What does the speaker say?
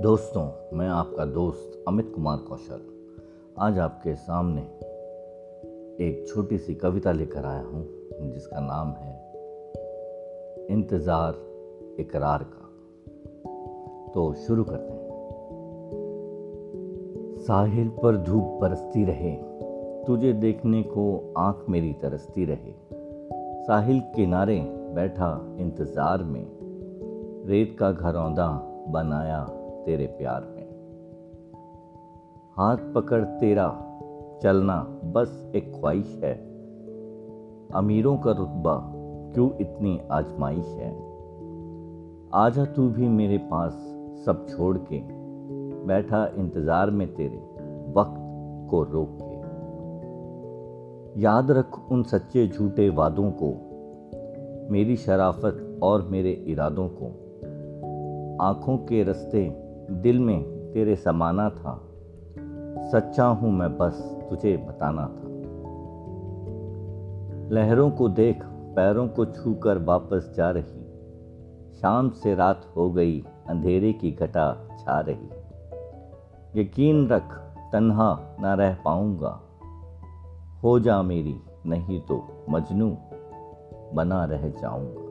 दोस्तों, मैं आपका दोस्त अमित कुमार कौशल। आज आपके सामने एक छोटी सी कविता लेकर आया हूँ, जिसका नाम है, इंतज़ार इकरार का। तो शुरू करते हैं। साहिल पर धूप बरसती रहे, तुझे देखने को आँख मेरी तरसती रहे। साहिल किनारे बैठा इंतज़ार में, रेत का घरौंदा बनाया तेरे प्यार में। हाथ पकड़ तेरा, चलना बस एक ख्वाहिश है। अमीरों का रुतबा क्यों इतनी आजमाइश है? आजा तू भी मेरे पास सब छोड़ के, बैठा इंतज़ार में तेरे वक्त को रोक के। याद रख उन सच्चे झूठे वादों को, मेरी शराफत और मेरे इरादों को। आँखों के रस्ते दिल में तेरे समाना था। सच्चा हूँ मैं, बस तुझे बताना था। लहरों को देख, पैरों को छूकर वापस जा रही। शाम से रात हो गई, अंधेरे की घटा छा रही। यकीन रख, तन्हा न रह पाऊँगा। हो जा मेरी, नहीं तो मजनू, बना रह जाऊँगा।